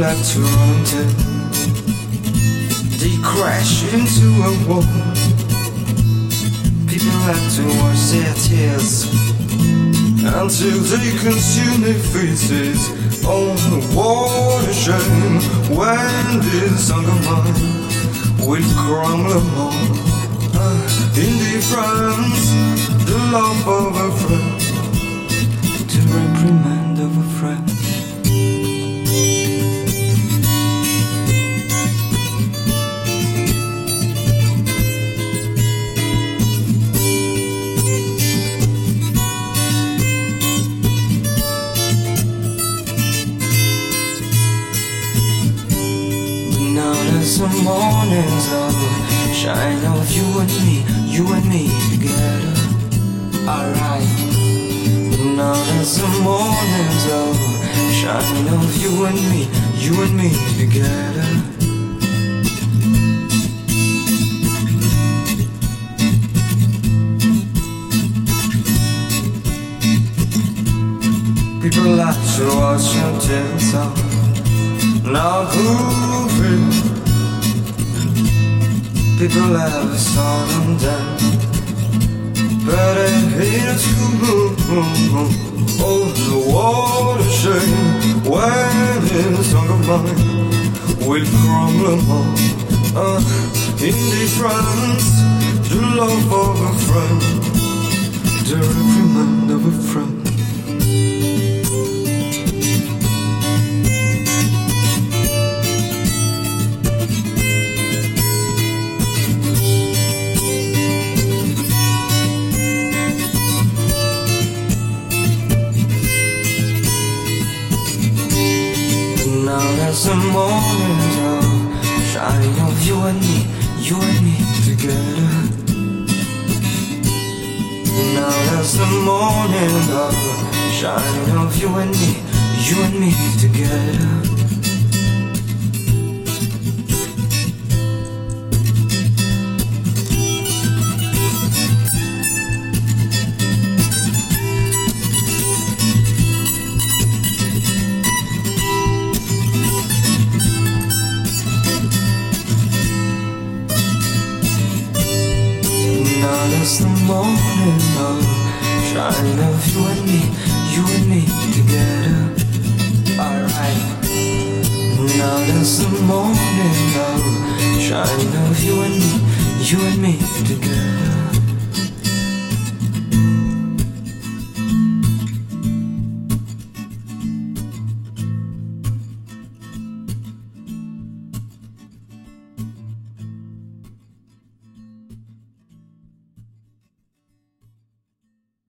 run dead. They crash into a wall. People like to wash their tears until they consume their faces on the water shame. When this song of mine will crumble more. Uh, indifference, the love of a friend, There's the mornings of shine of you and me, you and me together. Alright. Now there's the mornings of shine of you and me, you and me together. People like to watch your tails off. Now grooving People have saw them down But I hate to move Oh, the water shame When in song of mine Will crumble more uh, Indifference The love of a friend The reprimand of a friend There's the mornings of shining of you and me, you and me together. Now there's the morning of shining of you and me, you and me together. There's the morning of shining of you and me, you and me together. Alright. Now there's the morning of shining of you and me, you and me together.